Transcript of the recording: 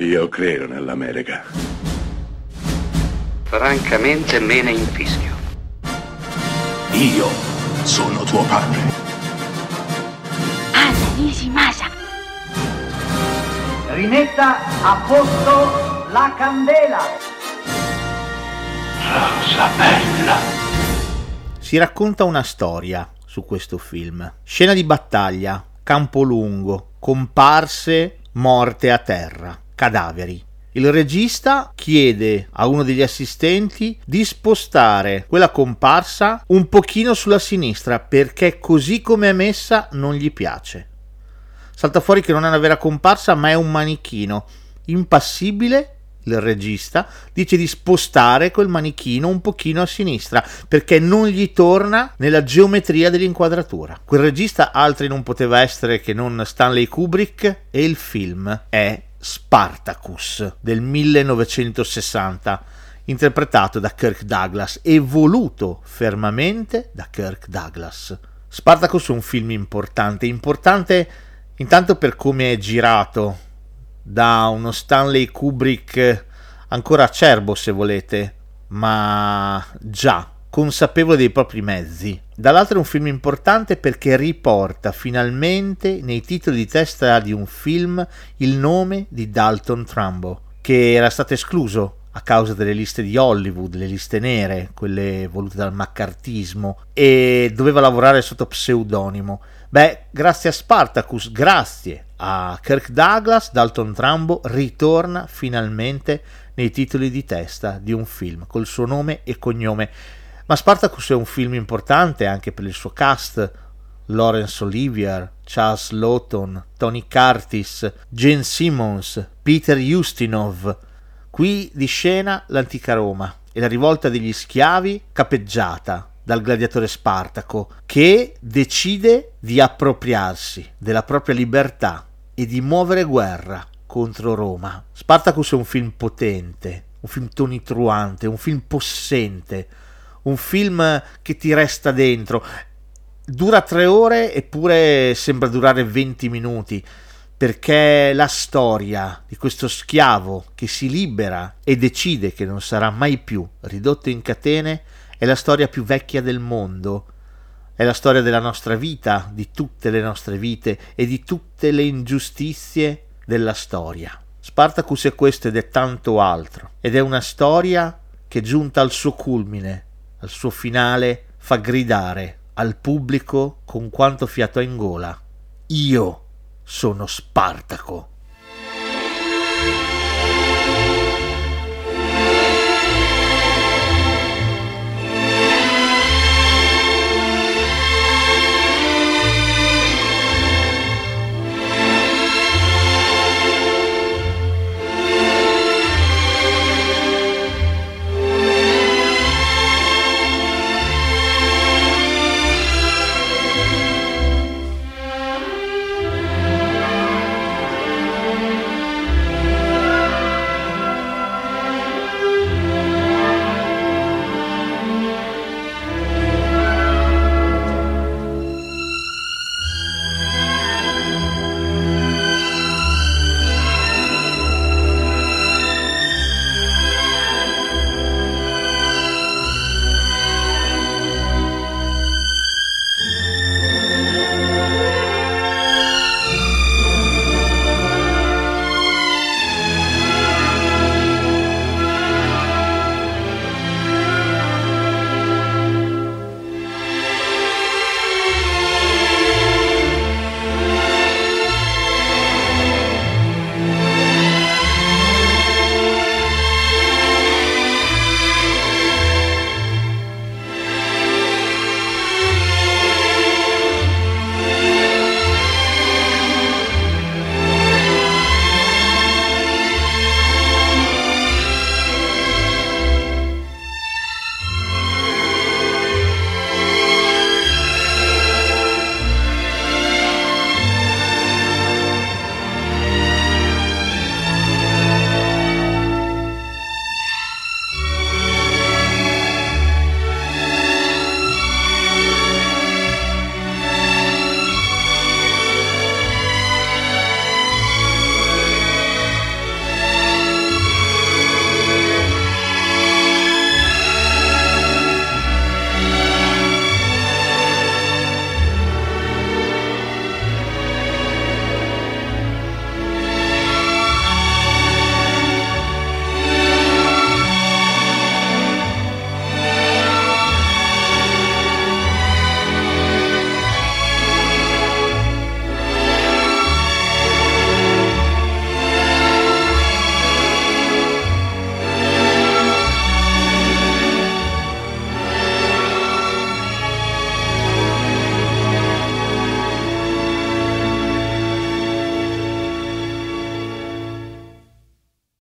Io credo nell'America. Francamente me ne infischio. Io sono tuo padre. Anna Nishimasa. Rimetta a posto la candela. Rosa bella. Si racconta una storia su questo film. Scena di battaglia, campo lungo, comparse, morte a terra, cadaveri. Il regista chiede a uno degli assistenti di spostare quella comparsa un pochino sulla sinistra perché così come è messa non gli piace. Salta fuori che non è una vera comparsa ma è un manichino impassibile il regista, dice di spostare quel manichino un pochino a sinistra perché non gli torna nella geometria dell'inquadratura. Quel regista altri non poteva essere che non Stanley Kubrick e il film è Spartacus del 1960 interpretato da Kirk Douglas e voluto fermamente da Kirk Douglas. Spartacus è un film importante, importante intanto per come è girato, da uno Stanley Kubrick ancora acerbo se volete, ma già consapevole dei propri mezzi. Dall'altro è un film importante perché riporta finalmente nei titoli di testa di un film il nome di Dalton Trumbo, che era stato escluso a causa delle liste di Hollywood, le liste nere, quelle volute dal maccartismo, e doveva lavorare sotto pseudonimo. Beh, grazie a Spartacus, grazie a Kirk Douglas, Dalton Trumbo ritorna finalmente nei titoli di testa di un film col suo nome e cognome. Ma Spartacus è un film importante anche per il suo cast. Laurence Olivier, Charles Lawton, Tony Curtis, Gene Simmons, Peter Ustinov. Qui di scena l'antica Roma e la rivolta degli schiavi capeggiata dal gladiatore Spartaco, che decide di appropriarsi della propria libertà e di muovere guerra contro Roma. Spartacus è un film potente, un film tonitruante, un film possente, un film che ti resta dentro. Dura tre ore eppure sembra durare 20 minuti perché la storia di questo schiavo che si libera e decide che non sarà mai più ridotto in catene è la storia più vecchia del mondo, è la storia della nostra vita, di tutte le nostre vite e di tutte le ingiustizie della storia. Spartacus è questo ed è tanto altro, ed è una storia che giunta al suo culmine, al suo finale, fa gridare al pubblico con quanto fiato ha in gola. Io sono Spartaco.